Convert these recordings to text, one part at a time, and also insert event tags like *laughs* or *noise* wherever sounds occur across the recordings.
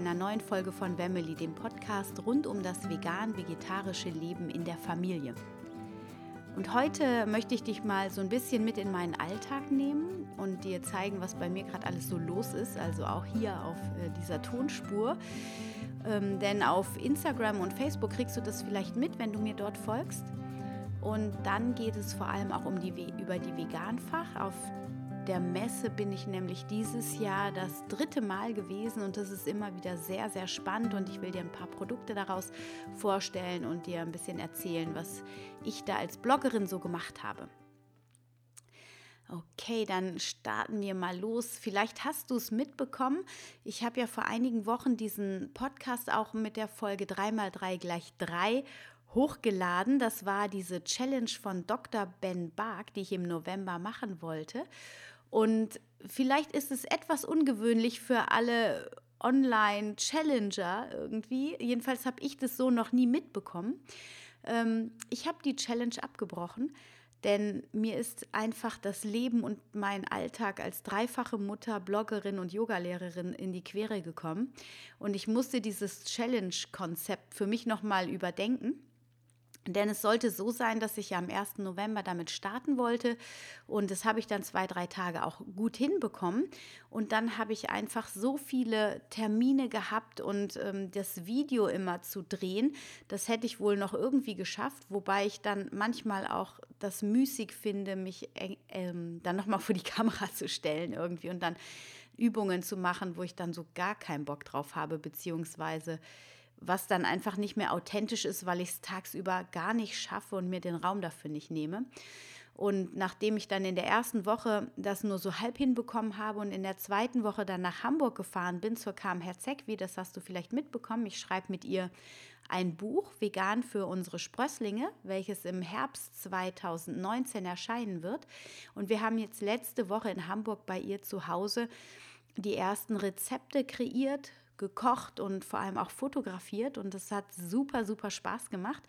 einer neuen Folge von Family, dem Podcast rund um das vegan-vegetarische Leben in der Familie. Und heute möchte ich dich mal so ein bisschen mit in meinen Alltag nehmen und dir zeigen, was bei mir gerade alles so los ist, also auch hier auf äh, dieser Tonspur. Ähm, denn auf Instagram und Facebook kriegst du das vielleicht mit, wenn du mir dort folgst. Und dann geht es vor allem auch um die, über die Veganfach. Auf der Messe bin ich nämlich dieses Jahr das dritte Mal gewesen und das ist immer wieder sehr, sehr spannend und ich will dir ein paar Produkte daraus vorstellen und dir ein bisschen erzählen, was ich da als Bloggerin so gemacht habe. Okay, dann starten wir mal los. Vielleicht hast du es mitbekommen. Ich habe ja vor einigen Wochen diesen Podcast auch mit der Folge 3x3 gleich 3 hochgeladen. Das war diese Challenge von Dr. Ben Bark, die ich im November machen wollte. Und vielleicht ist es etwas ungewöhnlich für alle Online-Challenger irgendwie. Jedenfalls habe ich das so noch nie mitbekommen. Ähm, ich habe die Challenge abgebrochen, denn mir ist einfach das Leben und mein Alltag als dreifache Mutter, Bloggerin und Yogalehrerin in die Quere gekommen. Und ich musste dieses Challenge-Konzept für mich nochmal überdenken. Denn es sollte so sein, dass ich ja am 1. November damit starten wollte. Und das habe ich dann zwei, drei Tage auch gut hinbekommen. Und dann habe ich einfach so viele Termine gehabt und ähm, das Video immer zu drehen, das hätte ich wohl noch irgendwie geschafft. Wobei ich dann manchmal auch das müßig finde, mich äh, ähm, dann nochmal vor die *laughs* Kamera zu stellen irgendwie und dann Übungen zu machen, wo ich dann so gar keinen Bock drauf habe, beziehungsweise was dann einfach nicht mehr authentisch ist, weil ich es tagsüber gar nicht schaffe und mir den Raum dafür nicht nehme. Und nachdem ich dann in der ersten Woche das nur so halb hinbekommen habe und in der zweiten Woche dann nach Hamburg gefahren bin zur Kam Herzegwi, das hast du vielleicht mitbekommen, ich schreibe mit ihr ein Buch Vegan für unsere Sprösslinge, welches im Herbst 2019 erscheinen wird. Und wir haben jetzt letzte Woche in Hamburg bei ihr zu Hause die ersten Rezepte kreiert gekocht und vor allem auch fotografiert und das hat super, super Spaß gemacht.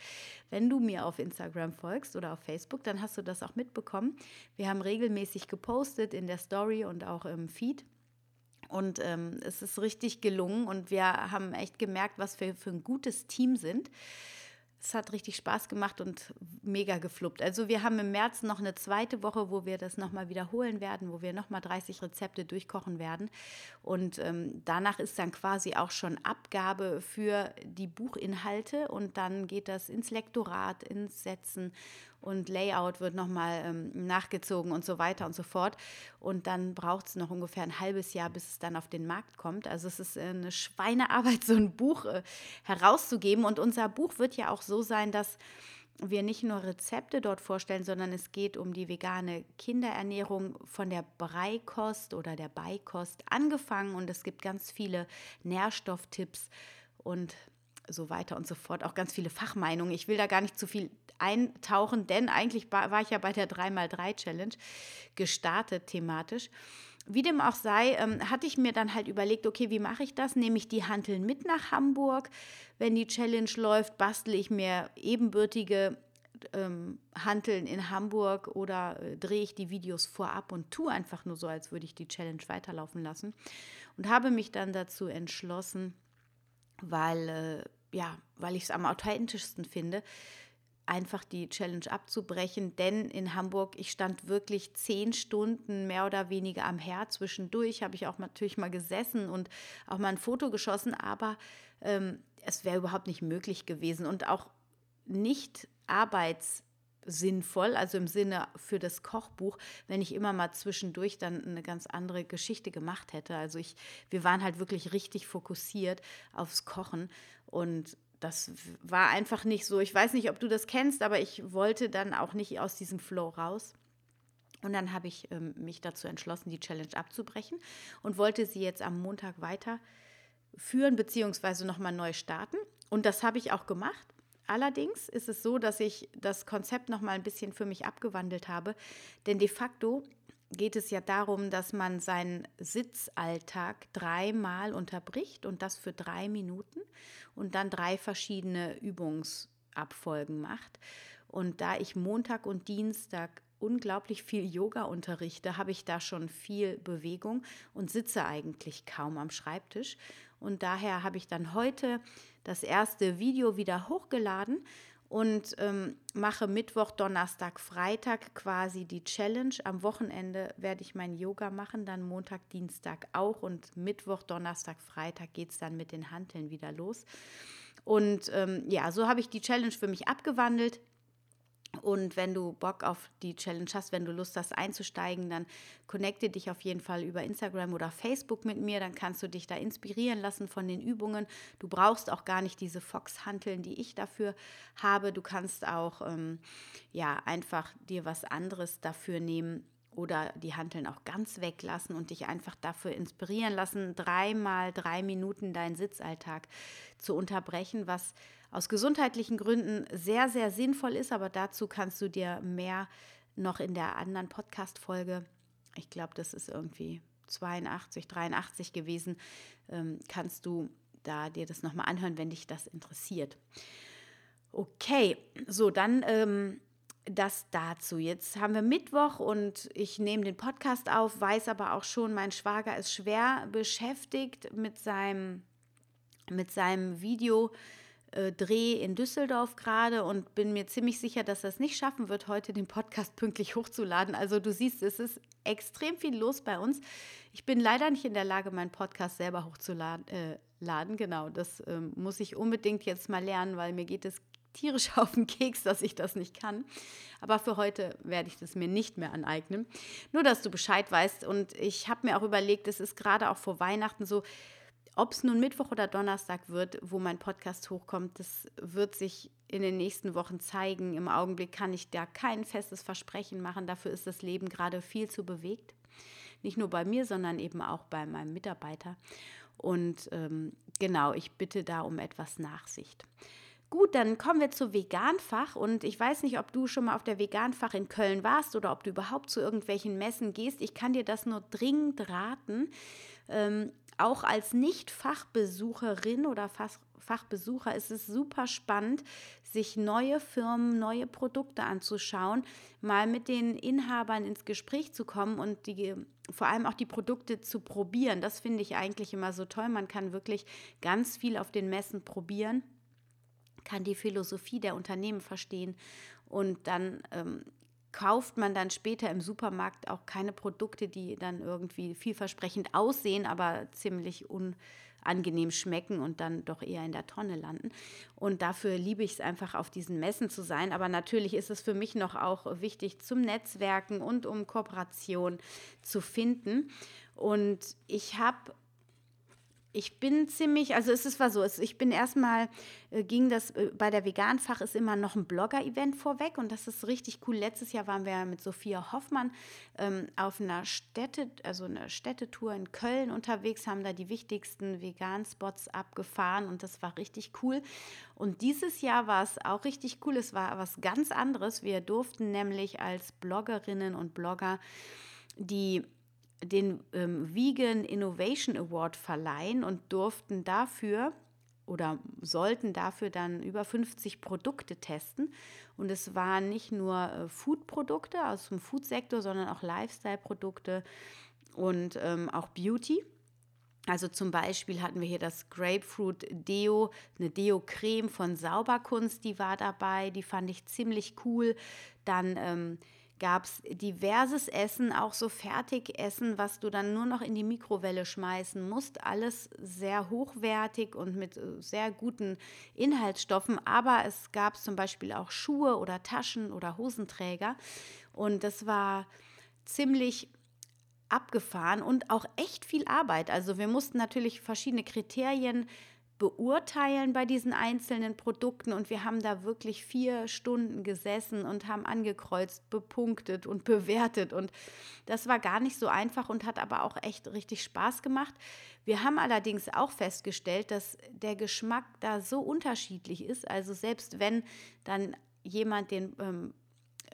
Wenn du mir auf Instagram folgst oder auf Facebook, dann hast du das auch mitbekommen. Wir haben regelmäßig gepostet in der Story und auch im Feed. Und ähm, es ist richtig gelungen und wir haben echt gemerkt, was wir für ein gutes Team sind es hat richtig Spaß gemacht und mega gefluppt. Also wir haben im März noch eine zweite Woche, wo wir das nochmal wiederholen werden, wo wir nochmal 30 Rezepte durchkochen werden. Und ähm, danach ist dann quasi auch schon Abgabe für die Buchinhalte und dann geht das ins Lektorat, ins Setzen und Layout wird nochmal ähm, nachgezogen und so weiter und so fort. Und dann braucht es noch ungefähr ein halbes Jahr, bis es dann auf den Markt kommt. Also es ist eine Schweinearbeit, *laughs* so ein Buch äh, herauszugeben. Und unser Buch wird ja auch so sein, dass wir nicht nur Rezepte dort vorstellen, sondern es geht um die vegane Kinderernährung von der Breikost oder der Beikost angefangen und es gibt ganz viele Nährstofftipps und so weiter und so fort, auch ganz viele Fachmeinungen. Ich will da gar nicht zu viel eintauchen, denn eigentlich war ich ja bei der 3x3-Challenge gestartet thematisch. Wie dem auch sei, ähm, hatte ich mir dann halt überlegt, okay, wie mache ich das? Nehme ich die Hanteln mit nach Hamburg? Wenn die Challenge läuft, bastle ich mir ebenbürtige ähm, Hanteln in Hamburg oder äh, drehe ich die Videos vorab und tue einfach nur so, als würde ich die Challenge weiterlaufen lassen. Und habe mich dann dazu entschlossen, weil, äh, ja, weil ich es am authentischsten finde, einfach die Challenge abzubrechen, denn in Hamburg, ich stand wirklich zehn Stunden mehr oder weniger am Herd. Zwischendurch habe ich auch natürlich mal gesessen und auch mal ein Foto geschossen, aber ähm, es wäre überhaupt nicht möglich gewesen. Und auch nicht arbeitssinnvoll, also im Sinne für das Kochbuch, wenn ich immer mal zwischendurch dann eine ganz andere Geschichte gemacht hätte. Also ich, wir waren halt wirklich richtig fokussiert aufs Kochen und das war einfach nicht so. Ich weiß nicht, ob du das kennst, aber ich wollte dann auch nicht aus diesem Flow raus. Und dann habe ich ähm, mich dazu entschlossen, die Challenge abzubrechen und wollte sie jetzt am Montag weiterführen bzw. nochmal neu starten. Und das habe ich auch gemacht. Allerdings ist es so, dass ich das Konzept nochmal ein bisschen für mich abgewandelt habe. Denn de facto geht es ja darum, dass man seinen Sitzalltag dreimal unterbricht und das für drei Minuten und dann drei verschiedene Übungsabfolgen macht. Und da ich Montag und Dienstag unglaublich viel Yoga unterrichte, habe ich da schon viel Bewegung und sitze eigentlich kaum am Schreibtisch. Und daher habe ich dann heute das erste Video wieder hochgeladen und ähm, mache Mittwoch, Donnerstag, Freitag quasi die Challenge. Am Wochenende werde ich mein Yoga machen, dann Montag, Dienstag auch und Mittwoch, Donnerstag, Freitag geht es dann mit den Hanteln wieder los. Und ähm, ja, so habe ich die Challenge für mich abgewandelt. Und wenn du Bock auf die Challenge hast, wenn du Lust hast einzusteigen, dann connecte dich auf jeden Fall über Instagram oder Facebook mit mir. Dann kannst du dich da inspirieren lassen von den Übungen. Du brauchst auch gar nicht diese Fox-Hanteln, die ich dafür habe. Du kannst auch ähm, ja einfach dir was anderes dafür nehmen oder die Hanteln auch ganz weglassen und dich einfach dafür inspirieren lassen, dreimal drei Minuten deinen Sitzalltag zu unterbrechen, was aus gesundheitlichen Gründen sehr, sehr sinnvoll ist, aber dazu kannst du dir mehr noch in der anderen Podcast-Folge, ich glaube, das ist irgendwie 82, 83 gewesen, ähm, kannst du da dir das nochmal anhören, wenn dich das interessiert. Okay, so dann ähm, das dazu. Jetzt haben wir Mittwoch und ich nehme den Podcast auf, weiß aber auch schon, mein Schwager ist schwer beschäftigt mit seinem, mit seinem Video in Düsseldorf gerade und bin mir ziemlich sicher, dass er es nicht schaffen wird, heute den Podcast pünktlich hochzuladen. Also du siehst, es ist extrem viel los bei uns. Ich bin leider nicht in der Lage, meinen Podcast selber hochzuladen. Äh, laden. Genau, das ähm, muss ich unbedingt jetzt mal lernen, weil mir geht es tierisch *laughs* auf den Keks, dass ich das nicht kann. Aber für heute werde ich das mir nicht mehr aneignen. Nur, dass du Bescheid weißt. Und ich habe mir auch überlegt, es ist gerade auch vor Weihnachten so, ob es nun Mittwoch oder Donnerstag wird, wo mein Podcast hochkommt, das wird sich in den nächsten Wochen zeigen. Im Augenblick kann ich da kein festes Versprechen machen. Dafür ist das Leben gerade viel zu bewegt. Nicht nur bei mir, sondern eben auch bei meinem Mitarbeiter. Und ähm, genau, ich bitte da um etwas Nachsicht. Gut, dann kommen wir zu Veganfach und ich weiß nicht, ob du schon mal auf der Veganfach in Köln warst oder ob du überhaupt zu irgendwelchen Messen gehst. Ich kann dir das nur dringend raten. Ähm, auch als Nicht-Fachbesucherin oder Fach Fachbesucher ist es super spannend, sich neue Firmen, neue Produkte anzuschauen, mal mit den Inhabern ins Gespräch zu kommen und die, vor allem auch die Produkte zu probieren. Das finde ich eigentlich immer so toll. Man kann wirklich ganz viel auf den Messen probieren, kann die Philosophie der Unternehmen verstehen und dann ähm, kauft man dann später im Supermarkt auch keine Produkte, die dann irgendwie vielversprechend aussehen, aber ziemlich unangenehm schmecken und dann doch eher in der Tonne landen. Und dafür liebe ich es einfach, auf diesen Messen zu sein. Aber natürlich ist es für mich noch auch wichtig, zum Netzwerken und um Kooperation zu finden. Und ich habe ich bin ziemlich, also es ist war so, ich bin erstmal, äh, ging das, äh, bei der Veganfach ist immer noch ein Blogger-Event vorweg und das ist richtig cool. Letztes Jahr waren wir mit Sophia Hoffmann ähm, auf einer Städte, also einer Städtetour in Köln unterwegs, haben da die wichtigsten Vegan-Spots abgefahren und das war richtig cool. Und dieses Jahr war es auch richtig cool, es war was ganz anderes. Wir durften nämlich als Bloggerinnen und Blogger die den ähm, Vegan Innovation Award verleihen und durften dafür oder sollten dafür dann über 50 Produkte testen. Und es waren nicht nur äh, Food-Produkte aus dem Food-Sektor, sondern auch Lifestyle-Produkte und ähm, auch Beauty. Also zum Beispiel hatten wir hier das Grapefruit Deo, eine Deo-Creme von Sauberkunst, die war dabei, die fand ich ziemlich cool. Dann ähm, gab es diverses Essen, auch so Fertigessen, was du dann nur noch in die Mikrowelle schmeißen musst. Alles sehr hochwertig und mit äh, sehr guten Inhaltsstoffen. Aber es gab zum Beispiel auch Schuhe oder Taschen oder Hosenträger. Und das war ziemlich abgefahren und auch echt viel Arbeit. Also wir mussten natürlich verschiedene Kriterien beurteilen bei diesen einzelnen Produkten. Und wir haben da wirklich vier Stunden gesessen und haben angekreuzt, bepunktet und bewertet. Und das war gar nicht so einfach und hat aber auch echt richtig Spaß gemacht. Wir haben allerdings auch festgestellt, dass der Geschmack da so unterschiedlich ist. Also selbst wenn dann jemand den ähm,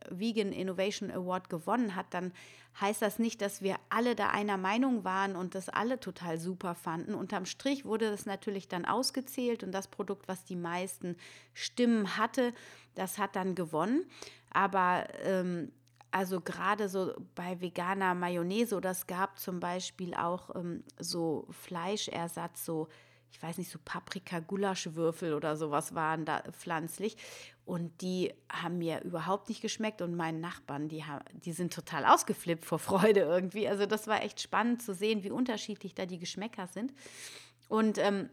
Vegan Innovation Award gewonnen hat, dann heißt das nicht, dass wir alle da einer Meinung waren und das alle total super fanden. Unterm Strich wurde das natürlich dann ausgezählt und das Produkt, was die meisten Stimmen hatte, das hat dann gewonnen. Aber ähm, also gerade so bei veganer Mayonnaise es gab zum Beispiel auch ähm, so Fleischersatz, so ich weiß nicht, so Paprika-Gulaschwürfel oder sowas waren da pflanzlich. Und die haben mir überhaupt nicht geschmeckt. Und meinen Nachbarn, die, die sind total ausgeflippt vor Freude irgendwie. Also das war echt spannend zu sehen, wie unterschiedlich da die Geschmäcker sind. Und ähm,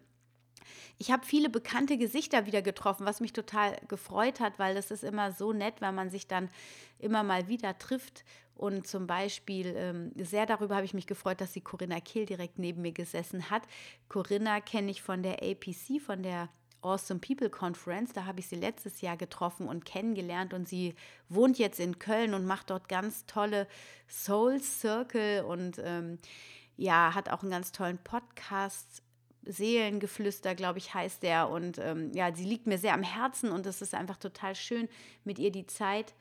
ich habe viele bekannte Gesichter wieder getroffen, was mich total gefreut hat, weil das ist immer so nett, wenn man sich dann immer mal wieder trifft. Und zum Beispiel, ähm, sehr darüber habe ich mich gefreut, dass die Corinna Kehl direkt neben mir gesessen hat. Corinna kenne ich von der APC, von der Awesome People Conference. Da habe ich sie letztes Jahr getroffen und kennengelernt und sie wohnt jetzt in Köln und macht dort ganz tolle Soul Circle und ähm, ja, hat auch einen ganz tollen Podcast. Seelengeflüster, glaube ich, heißt der. Und ähm, ja, sie liegt mir sehr am Herzen und es ist einfach total schön, mit ihr die Zeit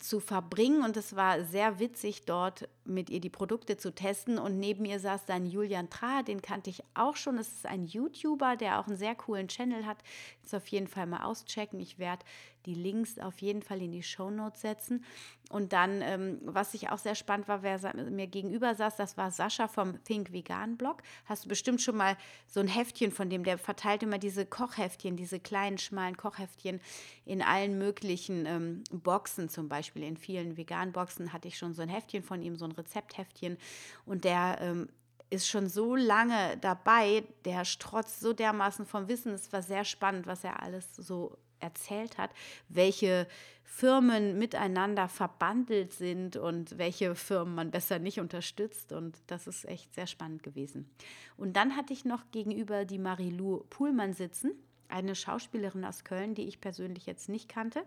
zu verbringen und es war sehr witzig, dort mit ihr die Produkte zu testen. Und neben ihr saß dann Julian Tra, den kannte ich auch schon. Es ist ein YouTuber, der auch einen sehr coolen Channel hat. Jetzt auf jeden Fall mal auschecken. Ich werde die Links auf jeden Fall in die Show Notes setzen. Und dann, ähm, was ich auch sehr spannend war, wer mir gegenüber saß, das war Sascha vom Think Vegan Blog. Hast du bestimmt schon mal so ein Heftchen von dem, der verteilt immer diese Kochheftchen, diese kleinen, schmalen Kochheftchen in allen möglichen ähm, Boxen, zum Beispiel in vielen Vegan-Boxen hatte ich schon so ein Heftchen von ihm, so ein Rezeptheftchen. Und der ähm, ist schon so lange dabei, der strotzt so dermaßen vom Wissen. Es war sehr spannend, was er alles so erzählt hat, welche Firmen miteinander verbandelt sind und welche Firmen man besser nicht unterstützt. Und das ist echt sehr spannend gewesen. Und dann hatte ich noch gegenüber die Marilou Puhlmann sitzen, eine Schauspielerin aus Köln, die ich persönlich jetzt nicht kannte,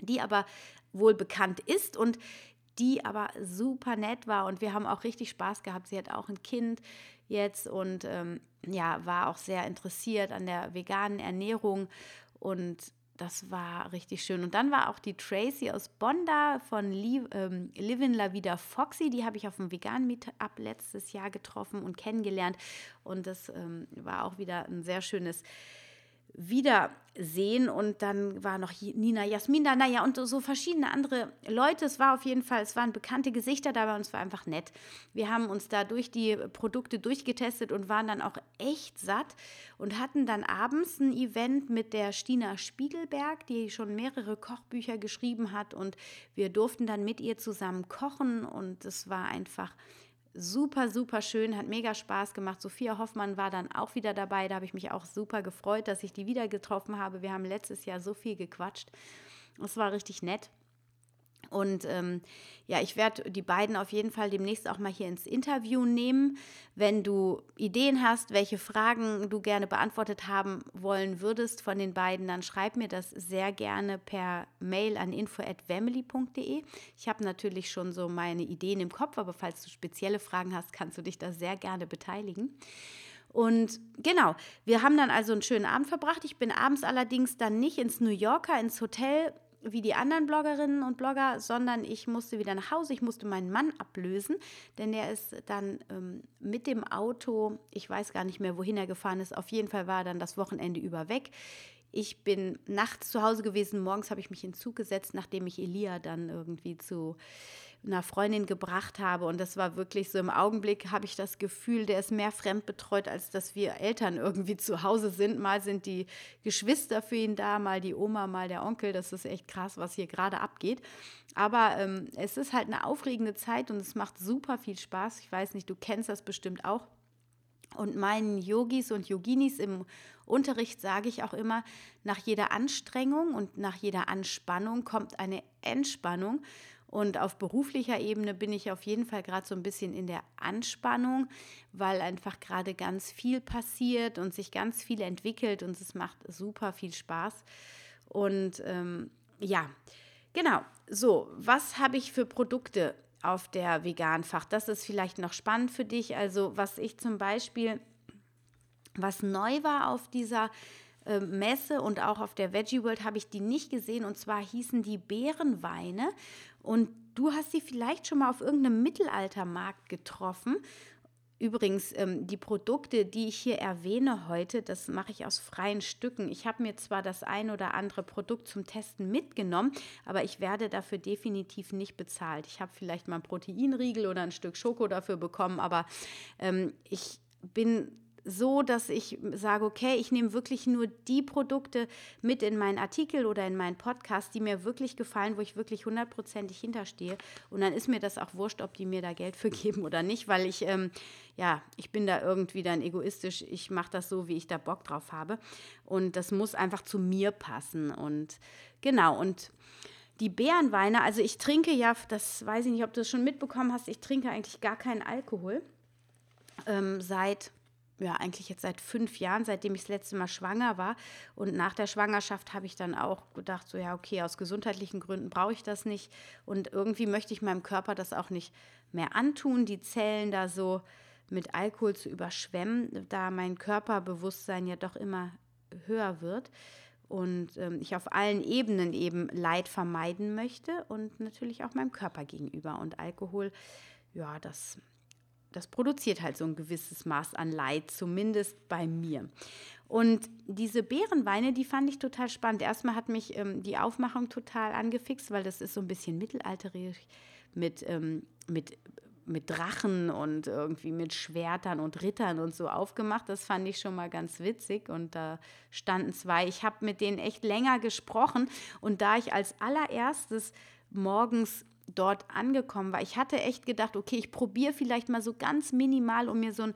die aber wohl bekannt ist und die aber super nett war und wir haben auch richtig Spaß gehabt. Sie hat auch ein Kind jetzt und ähm, ja, war auch sehr interessiert an der veganen Ernährung und das war richtig schön. Und dann war auch die Tracy aus Bonn da von Liv, ähm, Livin La Vida Foxy. Die habe ich auf dem Vegan Meetup letztes Jahr getroffen und kennengelernt. Und das ähm, war auch wieder ein sehr schönes wiedersehen. Und dann war noch Nina Jasmin da, naja, und so verschiedene andere Leute. Es war auf jeden Fall, es waren bekannte Gesichter dabei und es war einfach nett. Wir haben uns da durch die Produkte durchgetestet und waren dann auch echt satt und hatten dann abends ein Event mit der Stina Spiegelberg, die schon mehrere Kochbücher geschrieben hat und wir durften dann mit ihr zusammen kochen und es war einfach super, super schön, hat mega Spaß gemacht. Sophia Hoffmann war dann auch wieder dabei. Da habe ich mich auch super gefreut, dass ich die wieder getroffen habe. Wir haben letztes Jahr so viel gequatscht. Es war richtig nett. Und ähm, ja, ich werde die beiden auf jeden Fall demnächst auch mal hier ins Interview nehmen. Wenn du Ideen hast, welche Fragen du gerne beantwortet haben wollen würdest von den beiden, dann schreib mir das sehr gerne per Mail an info@family.de. Ich habe natürlich schon so meine Ideen im Kopf, aber falls du spezielle Fragen hast, kannst du dich da sehr gerne beteiligen. Und genau, wir haben dann also einen schönen Abend verbracht. Ich bin abends allerdings dann nicht ins New Yorker, ins Hotel wie die anderen Bloggerinnen und Blogger, sondern ich musste wieder nach Hause. Ich musste meinen Mann ablösen, denn er ist dann ähm, mit dem Auto, ich weiß gar nicht mehr, wohin er gefahren ist. Auf jeden Fall war er dann das Wochenende über weg. Ich bin nachts zu Hause gewesen. Morgens habe ich mich in den Zug gesetzt, nachdem ich Elia dann irgendwie zu einer Freundin gebracht habe. Und das war wirklich so im Augenblick, habe ich das Gefühl, der ist mehr fremdbetreut, als dass wir Eltern *laughs* irgendwie zu Hause sind. Mal sind die Geschwister für ihn da, mal die Oma, mal der Onkel. Das ist echt krass, was hier gerade abgeht. Aber ähm, es ist halt eine aufregende Zeit und es macht super viel Spaß. Ich weiß nicht, du kennst das bestimmt auch. Und meinen Yogis und Yoginis im Unterricht sage ich auch immer, nach jeder Anstrengung und nach jeder Anspannung kommt eine Entspannung. Und auf beruflicher Ebene bin ich auf jeden Fall gerade so ein bisschen in der Anspannung, weil einfach gerade ganz viel passiert und sich ganz viel entwickelt und es macht super viel Spaß. Und ähm, ja, genau. So, was habe ich für Produkte auf der Veganfach? Das ist vielleicht noch spannend für dich. Also, was ich zum Beispiel, was neu war auf dieser äh, Messe und auch auf der Veggie World habe ich die nicht gesehen. Und zwar hießen die Beerenweine. Und du hast sie vielleicht schon mal auf irgendeinem Mittelaltermarkt getroffen. Übrigens, ähm, die Produkte, die ich hier erwähne heute, das mache ich aus freien Stücken. Ich habe mir zwar das ein oder andere Produkt zum Testen mitgenommen, aber ich werde dafür definitiv nicht bezahlt. Ich habe vielleicht mal einen Proteinriegel oder ein Stück Schoko dafür bekommen, aber ähm, ich bin so, dass ich sage, okay, ich nehme wirklich nur die Produkte mit in meinen Artikel oder in meinen Podcast, die mir wirklich gefallen, wo ich wirklich hundertprozentig hinterstehe. Und dann ist mir das auch wurscht, ob die mir da Geld *laughs* für geben oder nicht, weil ich, ähm, ja, ich bin da irgendwie dann egoistisch. Ich mache das so, wie ich da Bock drauf habe. Und das muss einfach zu mir passen. Und genau, und die Bärenweine, also ich trinke ja, das weiß ich nicht, ob du das schon mitbekommen hast, ich trinke eigentlich gar keinen Alkohol. Ähm, seit ja, eigentlich jetzt seit fünf Jahren, seitdem ich das letzte Mal schwanger war. Und nach der Schwangerschaft habe ich dann auch gedacht, so ja, okay, aus gesundheitlichen Gründen brauche ich das nicht. Und irgendwie möchte ich meinem Körper das auch nicht mehr antun, die Zellen da so mit Alkohol zu überschwemmen, da mein Körperbewusstsein ja doch immer höher wird. Und ähm, ich auf allen Ebenen eben Leid vermeiden möchte und natürlich auch meinem Körper gegenüber. Und Alkohol, ja, das das produziert halt so ein gewisses Maß an Leid, zumindest bei mir. Und diese Beerenweine, die fand ich total spannend. Erstmal hat mich ähm, die Aufmachung total angefixt, weil das ist so ein bisschen mittelalterisch mit, ähm, mit, mit Drachen und irgendwie mit Schwertern und Rittern und so aufgemacht. Das fand ich schon mal ganz witzig. Und da standen zwei. Ich habe mit denen echt länger gesprochen. Und da ich als allererstes morgens dort angekommen war. Ich hatte echt gedacht, okay, ich probiere vielleicht mal so ganz minimal, um mir so ein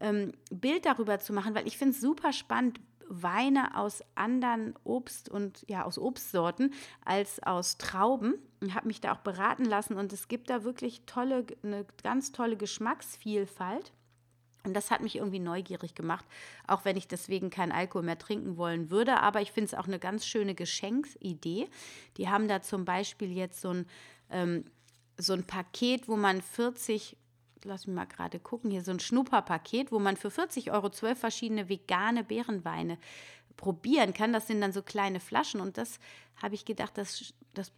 ähm, Bild darüber zu machen, weil ich finde es super spannend, Weine aus anderen Obst- und ja, aus Obstsorten als aus Trauben. Ich habe mich da auch beraten lassen und es gibt da wirklich tolle, eine ganz tolle Geschmacksvielfalt. Und das hat mich irgendwie neugierig gemacht, auch wenn ich deswegen keinen Alkohol mehr trinken wollen würde. Aber ich finde es auch eine ganz schöne Geschenksidee. Die haben da zum Beispiel jetzt so ein ähm, so ein Paket, wo man 40, lass mich mal gerade gucken, hier so ein Schnupperpaket, wo man für 40 Euro zwölf verschiedene vegane Beerenweine probieren kann. Das sind dann so kleine Flaschen und das habe ich gedacht, das, das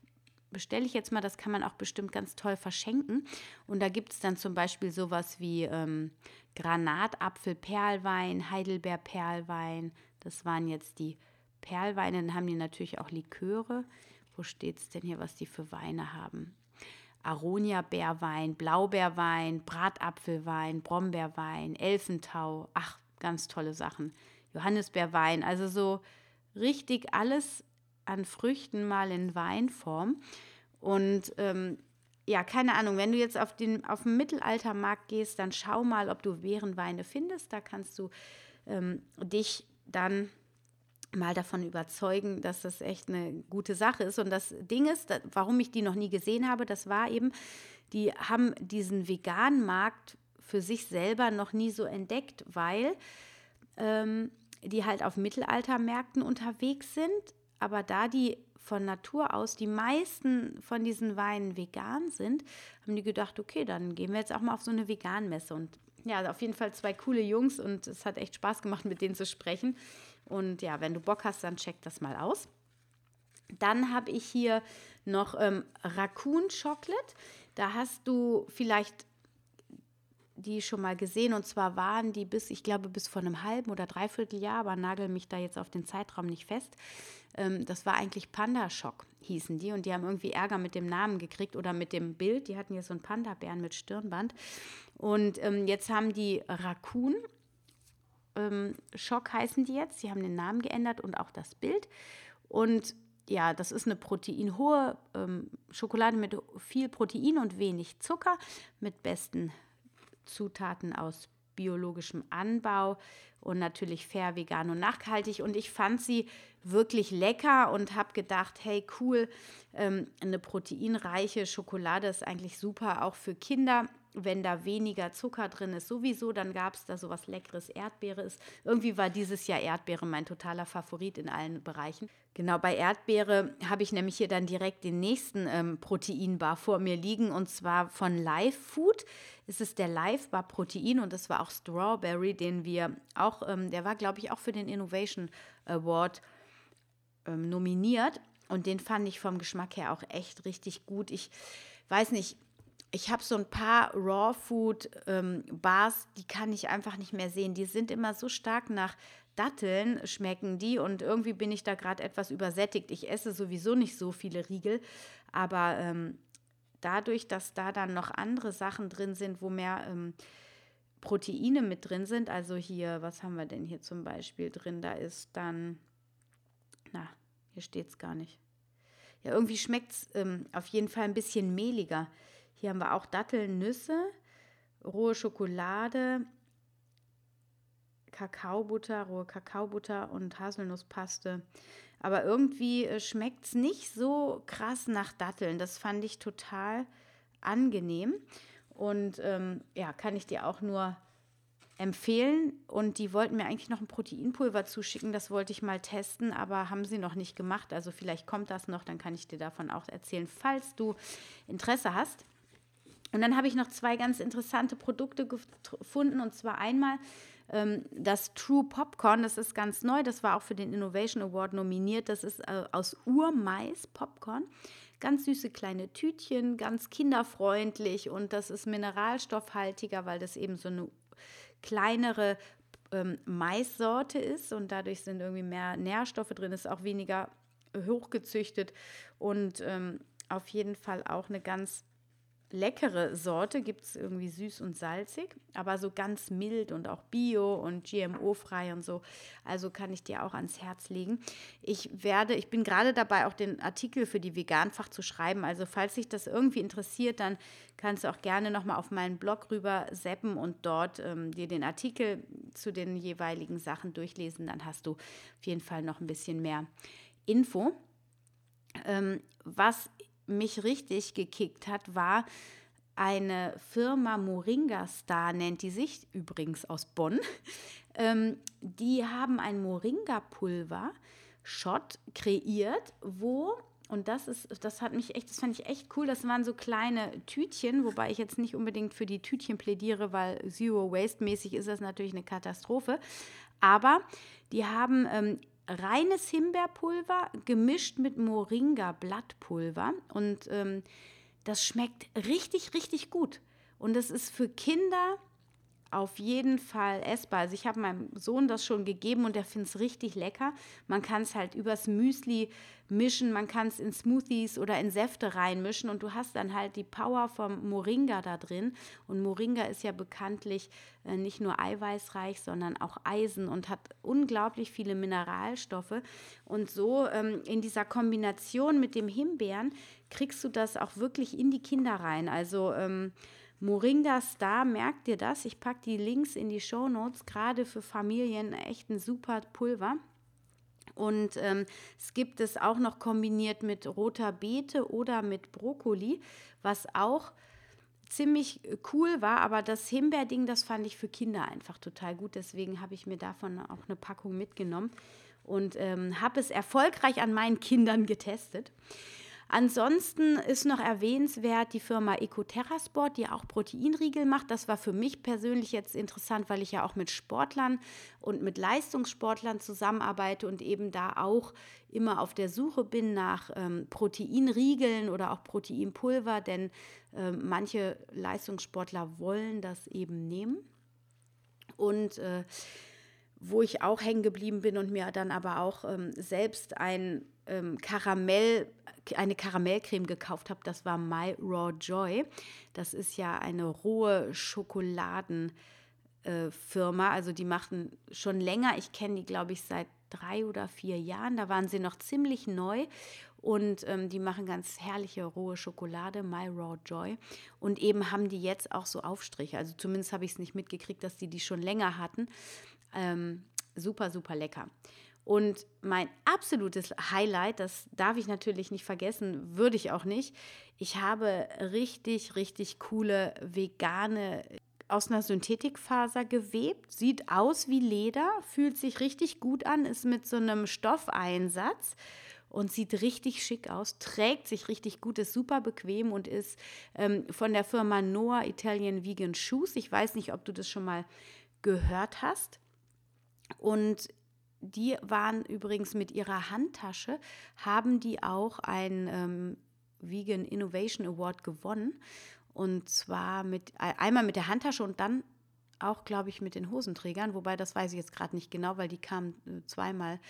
bestelle ich jetzt mal, das kann man auch bestimmt ganz toll verschenken. Und da gibt es dann zum Beispiel sowas wie ähm, Granatapfel-Perlwein, Heidelbeer-Perlwein. Das waren jetzt die Perlweine. Dann haben die natürlich auch Liköre. Wo steht es denn hier, was die für Weine haben? Aronia-Bärwein, Blaubeerwein, Bratapfelwein, Brombeerwein, Elfentau. Ach, ganz tolle Sachen. Johannisbeerwein, also so richtig alles an Früchten mal in Weinform. Und ähm, ja, keine Ahnung, wenn du jetzt auf den, auf den Mittelaltermarkt gehst, dann schau mal, ob du Beerenweine findest. Da kannst du ähm, dich dann mal davon überzeugen, dass das echt eine gute Sache ist. Und das Ding ist, warum ich die noch nie gesehen habe, das war eben, die haben diesen veganen Markt für sich selber noch nie so entdeckt, weil ähm, die halt auf Mittelaltermärkten unterwegs sind. Aber da die von Natur aus die meisten von diesen Weinen vegan sind, haben die gedacht, okay, dann gehen wir jetzt auch mal auf so eine Veganmesse. Und ja, auf jeden Fall zwei coole Jungs und es hat echt Spaß gemacht, mit denen zu sprechen. Und ja, wenn du Bock hast, dann check das mal aus. Dann habe ich hier noch ähm, Raccoon Chocolate. Da hast du vielleicht die schon mal gesehen und zwar waren die bis, ich glaube, bis vor einem halben oder dreiviertel Jahr, aber nagel mich da jetzt auf den Zeitraum nicht fest. Ähm, das war eigentlich Panda Schock, hießen die und die haben irgendwie Ärger mit dem Namen gekriegt oder mit dem Bild. Die hatten jetzt so einen Panda-Bären mit Stirnband und ähm, jetzt haben die Raccoon ähm, Schock heißen die jetzt. Sie haben den Namen geändert und auch das Bild. Und ja, das ist eine proteinhohe ähm, Schokolade mit viel Protein und wenig Zucker, mit besten Zutaten aus biologischem Anbau und natürlich fair, vegan und nachhaltig. Und ich fand sie wirklich lecker und habe gedacht, hey cool, ähm, eine proteinreiche Schokolade ist eigentlich super auch für Kinder wenn da weniger Zucker drin ist, sowieso, dann gab es da so was Leckeres, Erdbeere ist. Irgendwie war dieses Jahr Erdbeere mein totaler Favorit in allen Bereichen. Genau, bei Erdbeere habe ich nämlich hier dann direkt den nächsten ähm, Proteinbar vor mir liegen und zwar von Live Food. Es ist der Live Bar Protein und das war auch Strawberry, den wir auch, ähm, der war glaube ich auch für den Innovation Award ähm, nominiert und den fand ich vom Geschmack her auch echt richtig gut. Ich weiß nicht, ich habe so ein paar Raw Food ähm, Bars, die kann ich einfach nicht mehr sehen. Die sind immer so stark nach Datteln schmecken die und irgendwie bin ich da gerade etwas übersättigt. Ich esse sowieso nicht so viele Riegel, aber ähm, dadurch, dass da dann noch andere Sachen drin sind, wo mehr ähm, Proteine mit drin sind, also hier, was haben wir denn hier zum Beispiel drin? Da ist dann, na, hier steht es gar nicht. Ja, irgendwie schmeckt es ähm, auf jeden Fall ein bisschen mehliger. Hier haben wir auch Datteln, Nüsse, rohe Schokolade, Kakaobutter, rohe Kakaobutter und Haselnusspaste. Aber irgendwie äh, schmeckt es nicht so krass nach Datteln. Das fand ich total angenehm. Und ähm, ja, kann ich dir auch nur empfehlen. Und die wollten mir eigentlich noch ein Proteinpulver zuschicken. Das wollte ich mal testen, aber haben sie noch nicht gemacht. Also vielleicht kommt das noch, dann kann ich dir davon auch erzählen, falls du Interesse hast. Und dann habe ich noch zwei ganz interessante Produkte gefunden. Und zwar einmal ähm, das True Popcorn, das ist ganz neu. Das war auch für den Innovation Award nominiert. Das ist äh, aus Urmais Popcorn. Ganz süße kleine Tütchen, ganz kinderfreundlich und das ist mineralstoffhaltiger, weil das eben so eine kleinere ähm, Maissorte ist und dadurch sind irgendwie mehr Nährstoffe drin, ist auch weniger hochgezüchtet und ähm, auf jeden Fall auch eine ganz leckere Sorte, gibt es irgendwie süß und salzig, aber so ganz mild und auch bio und GMO-frei und so. Also kann ich dir auch ans Herz legen. Ich werde, ich bin gerade dabei, auch den Artikel für die Veganfach zu schreiben. Also falls dich das irgendwie interessiert, dann kannst du auch gerne nochmal auf meinen Blog rüber seppen und dort ähm, dir den Artikel zu den jeweiligen Sachen durchlesen. Dann hast du auf jeden Fall noch ein bisschen mehr Info. Ähm, was mich richtig gekickt hat, war eine Firma Moringa Star, nennt die sich übrigens aus Bonn. *laughs* Ähm, die haben ein Moringa-Pulver Shot kreiert, wo und das ist, das hat mich echt, das fand ich echt cool. Das waren so kleine Tütchen, wobei ich jetzt nicht unbedingt für die Tütchen plädiere, weil Zero Waste mäßig ist das natürlich eine Katastrophe. Aber die haben ähm, reines Himbeerpulver gemischt mit Moringa-Blattpulver. Und ähm, das schmeckt richtig, richtig gut. Und das ist für Kinder auf jeden Fall essbar. Also ich habe meinem Sohn das schon gegeben und der findet es richtig lecker. Man kann es halt übers Müsli mischen, man kann es in Smoothies oder in Säfte reinmischen und du hast dann halt die Power vom Moringa da drin. Und Moringa ist ja bekanntlich äh, nicht nur eiweißreich, sondern auch Eisen und hat unglaublich viele Mineralstoffe. Und so ähm, in dieser Kombination mit dem Himbeeren kriegst du das auch wirklich in die Kinder rein. Also ähm, Moringa Star, merkt dir das? Ich packe die Links in die Show Notes, gerade für Familien echt ein super Pulver. Und ähm, es gibt es auch noch kombiniert mit roter Beete oder mit Brokkoli, was auch ziemlich cool war. Aber das Himbeerding, das fand ich für Kinder einfach total gut. Deswegen habe ich mir davon auch eine Packung mitgenommen und ähm, habe es erfolgreich an meinen Kindern getestet. Ansonsten ist noch erwähnenswert die Firma Ecoterra Sport, die auch Proteinriegel macht. Das war für mich persönlich jetzt interessant, weil ich ja auch mit Sportlern und mit Leistungssportlern zusammenarbeite und eben da auch immer auf der Suche bin nach ähm, Proteinriegeln oder auch Proteinpulver, denn äh, manche Leistungssportler wollen das eben nehmen. Und äh, wo ich auch hängen geblieben bin und mir dann aber auch ähm, selbst ein ähm, Karamell, eine Karamellcreme gekauft habe. Das war My Raw Joy. Das ist ja eine rohe Schokoladenfirma. Äh, also die machen schon länger. Ich kenne die, glaube ich, seit drei oder vier Jahren. Da waren sie noch ziemlich neu. Und ähm, die machen ganz herrliche rohe Schokolade, My Raw Joy. Und eben haben die jetzt auch so Aufstriche. Also zumindest habe ich es nicht mitgekriegt, dass die die schon länger hatten. Ähm, super, super lecker. Und mein absolutes Highlight, das darf ich natürlich nicht vergessen, würde ich auch nicht. Ich habe richtig, richtig coole vegane aus einer Synthetikfaser gewebt, sieht aus wie Leder, fühlt sich richtig gut an, ist mit so einem Stoffeinsatz und sieht richtig schick aus, trägt sich richtig gut, ist super bequem und ist ähm, von der Firma Noah Italian Vegan Shoes. Ich weiß nicht, ob du das schon mal gehört hast. Und die waren übrigens mit ihrer Handtasche, haben die auch einen ähm, Vegan Innovation Award gewonnen. Und zwar mit einmal mit der Handtasche und dann auch, glaube ich, mit den Hosenträgern, wobei das weiß ich jetzt gerade nicht genau, weil die kamen äh, zweimal,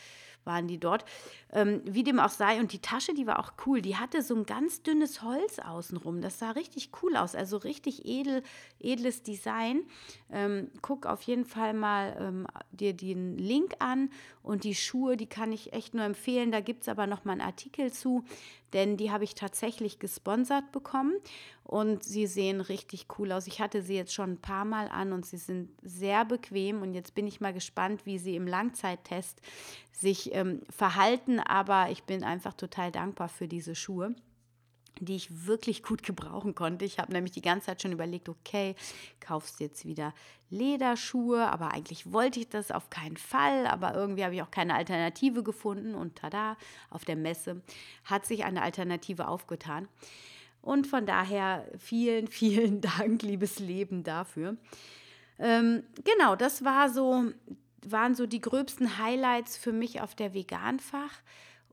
waren die dort. Ähm, wie dem auch sei, und die Tasche, die war auch cool, die hatte so ein ganz dünnes Holz außenrum. Das sah richtig cool aus, also richtig edel, edles Design. Ähm, guck auf jeden Fall mal ähm, dir den Link an und die Schuhe, die kann ich echt nur empfehlen. Da gibt es aber noch mal einen Artikel zu, denn die habe ich tatsächlich gesponsert bekommen und sie sehen richtig cool aus. Ich hatte sie jetzt schon ein paar Mal an und sie sind sehr bequem und jetzt bin ich mal gespannt, wie sie im Langzeittest sich ähm, verhalten, aber ich bin einfach total dankbar für diese Schuhe die ich wirklich gut *laughs* gebrauchen konnte. Ich habe nämlich die ganze Zeit schon überlegt, okay, kaufst jetzt wieder Lederschuhe, aber eigentlich wollte ich das auf keinen Fall, aber irgendwie habe ich auch keine Alternative gefunden und tada, auf der Messe hat sich eine Alternative aufgetan. Und von daher vielen, *laughs* vielen Dank, liebes Leben, dafür. Ähm, genau, das war so, waren so die gröbsten Highlights für mich auf der Veganfach.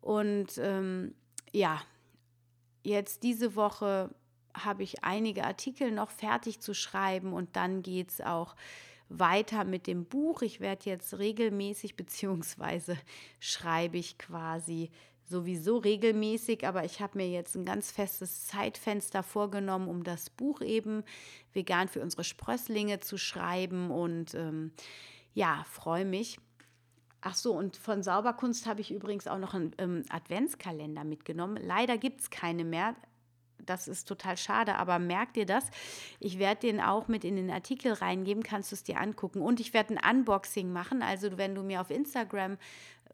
Und ähm, ja, jetzt diese Woche habe ich einige Artikel noch fertig zu schreiben und dann geht es auch weiter mit dem Buch. Ich werde jetzt regelmäßig, *laughs* beziehungsweise schreibe ich quasi sowieso regelmäßig, aber ich habe mir jetzt ein ganz festes Zeitfenster vorgenommen, um das Buch eben vegan für unsere Sprösslinge zu schreiben und ähm, ja, freue mich. Ach so, und von Sauberkunst habe ich übrigens auch noch einen ähm, Adventskalender mitgenommen. Leider gibt es keine mehr. Das ist total schade, aber merk dir das. Ich werde den auch mit in den Artikel reingeben, kannst du es dir angucken. Und ich werde ein Unboxing machen. Also, wenn du mir auf Instagram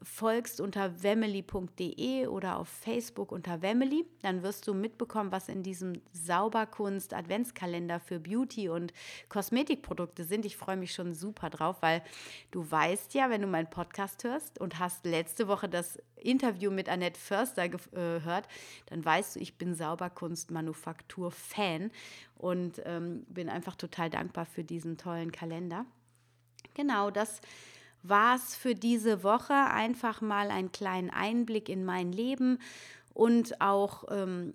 folgst unter wemmeli.de oder auf Facebook unter Wemmeli, dann wirst du mitbekommen, was in diesem Sauberkunst Adventskalender für Beauty und Kosmetikprodukte sind. Ich freue mich schon super drauf, weil du weißt ja, wenn du meinen Podcast hörst und hast letzte Woche das Interview mit Annette Förster gehört, äh, dann weißt du, ich bin Sauberkunst-Manufaktur-Fan und ähm, bin einfach total dankbar für diesen tollen Kalender. Genau, das war es für diese Woche einfach mal einen kleinen Einblick in mein Leben und auch ähm,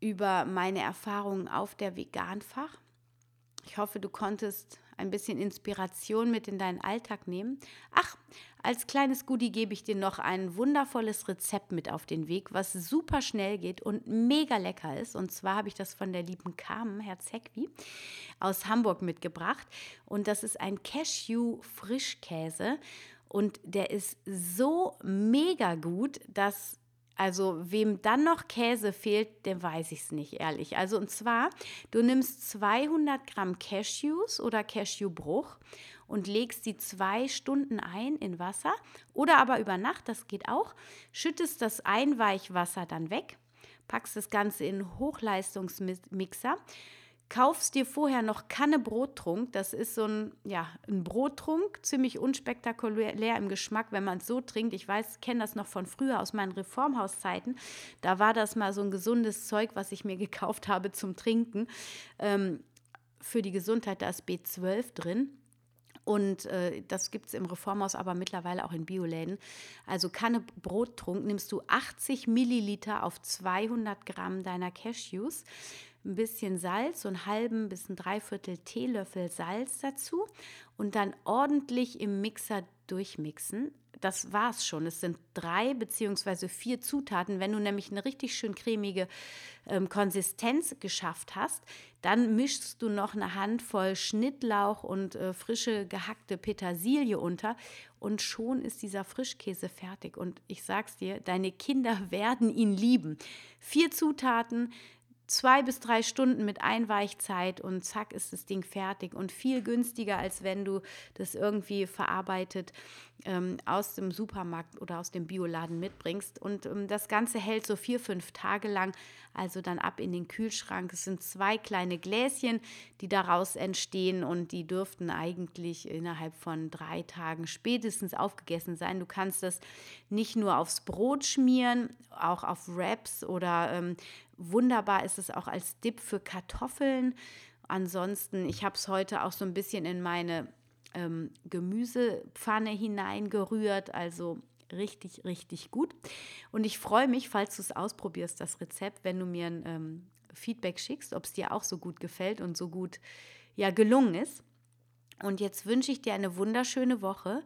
über meine Erfahrungen auf der Veganfach. Ich hoffe, du konntest ein bisschen Inspiration mit in deinen Alltag nehmen. Ach, als kleines Goodie gebe ich dir noch ein wundervolles Rezept mit auf den Weg, was super schnell geht und mega lecker ist. Und zwar habe ich das von der lieben Carmen Herzegwi aus Hamburg mitgebracht. Und das ist ein Cashew-Frischkäse. Und der ist so mega gut, dass also wem dann noch Käse fehlt, dem weiß ich es nicht, ehrlich. Also und zwar, du nimmst 200 Gramm Cashews oder Cashewbruch und legst die zwei Stunden ein in Wasser oder aber über Nacht, das geht auch. Schüttest das Einweichwasser dann weg, packst das Ganze in Hochleistungsmixer kaufst dir vorher noch Kanne Brottrunk. Das ist so ein, ja, ein Brottrunk, ziemlich unspektakulär im Geschmack, wenn man es so trinkt. Ich weiß, kenne das noch von früher aus meinen Reformhauszeiten. Da war das mal so ein gesundes Zeug, was ich mir *laughs* gekauft habe zum Trinken. Ähm, für die Gesundheit, da ist B12 drin. Und äh, das gibt es im Reformhaus aber mittlerweile auch in Bioläden. Also Kanne Brottrunk nimmst du 80 Milliliter auf 200 Gramm deiner Cashews ein bisschen Salz, so einen halben bis ein Dreiviertel Teelöffel Salz dazu und dann ordentlich im Mixer durchmixen. Das war's schon. Es sind drei beziehungsweise vier Zutaten. Wenn du nämlich eine richtig schön cremige ähm, Konsistenz geschafft hast, dann mischst du noch eine Handvoll Schnittlauch und äh, frische gehackte Petersilie unter und schon ist dieser Frischkäse fertig. Und ich sag's dir, deine Kinder *laughs* werden ihn lieben. Vier Zutaten, zwei bis drei Stunden mit Einweichzeit und zack ist das Ding fertig und viel günstiger, als wenn du das irgendwie verarbeitet ähm, aus dem Supermarkt oder aus dem Bioladen mitbringst. Und ähm, das Ganze hält so vier, fünf Tage lang, also dann ab in den Kühlschrank. Es sind zwei kleine Gläschen, die daraus entstehen und die dürften eigentlich innerhalb von drei Tagen spätestens aufgegessen sein. Du kannst das nicht nur aufs Brot schmieren, auch auf Wraps oder ähm, wunderbar ist es auch als Dip für Kartoffeln. Ansonsten, ich habe es heute auch so ein bisschen in meine ähm, Gemüsepfanne hineingerührt. Also richtig, richtig gut. Und ich freue mich, falls du es ausprobierst, das Rezept, wenn du mir ein ähm, Feedback schickst, ob es dir auch so gut gefällt und so gut ja gelungen ist. Und jetzt wünsche ich dir eine wunderschöne Woche.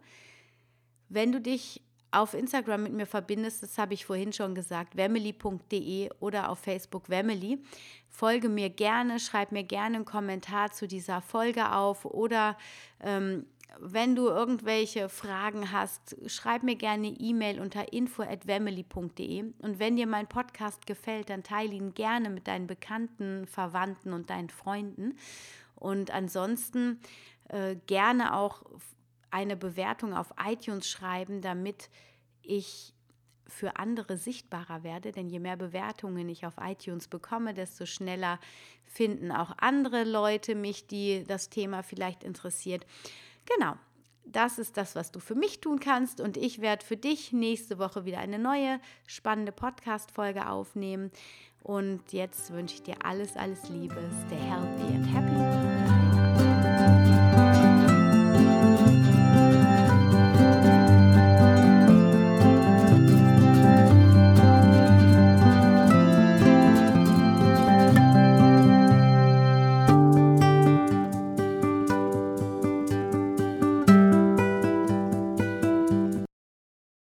Wenn du dich auf Instagram mit mir verbindest, das habe ich vorhin schon gesagt, wemily.de oder auf Facebook Wemily. Folge mir gerne, schreib mir gerne einen Kommentar zu dieser Folge auf oder ähm, wenn du irgendwelche Fragen hast, schreib mir gerne E-Mail unter info@wemily.de und wenn dir mein Podcast gefällt, dann teile ihn gerne mit deinen Bekannten, Verwandten und deinen Freunden. Und ansonsten äh, gerne auch eine Bewertung auf iTunes schreiben, damit ich für andere sichtbarer werde. Denn je mehr Bewertungen ich auf iTunes bekomme, desto schneller finden auch andere Leute mich, die das Thema vielleicht interessiert. Genau, das ist das, was du für mich tun kannst. Und ich werde für dich nächste Woche wieder eine neue spannende Podcast-Folge aufnehmen. Und jetzt wünsche ich dir alles, alles Liebe. Stay healthy and happy.